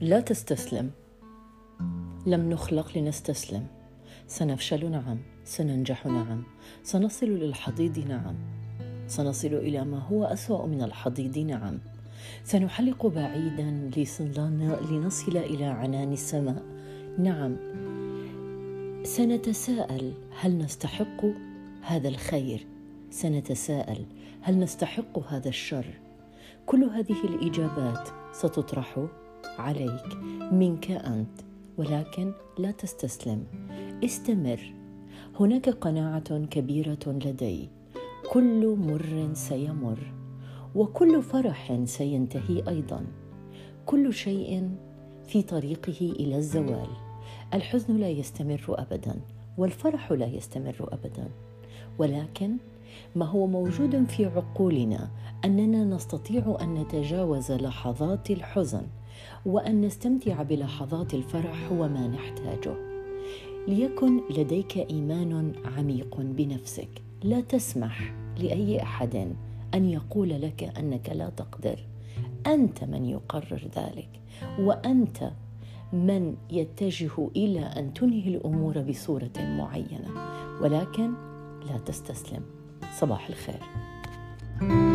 لا تستسلم. لم نخلق لنستسلم. سنفشل نعم سننجح نعم سنصل للحضيض نعم. سنصل إلى ما هو أسوأ من الحضيض نعم. سنحلق بعيدا لنصل إلى عنان السماء. نعم. سنتساءل. هل نستحق هذا الخير؟ سنتساءل. هل نستحق هذا الشر؟ كل هذه الإجابات ستطرح عليك منك أنت ولكن لا تستسلم. استمر. هناك قناعة كبيرة لدي. كل مر سيمر وكل فرح سينتهي أيضا. كل شيء في طريقه إلى الزوال. الحزن لا يستمر ابدا والفرح لا يستمر ابدا. ولكن ما هو موجود في عقولنا أننا نستطيع أن نتجاوز لحظات الحزن. وأن نستمتع بلحظات الفرح هو ما نحتاجه. ليكن لديك إيمان عميق بنفسك. لا تسمح لأي أحد أن يقول لك أنك لا تقدر. أنت من يقرر ذلك. وأنت من يتجه إلى أن تنهي الأمور بصورة معينة. ولكن لا تستسلم. صباح الخير. thank you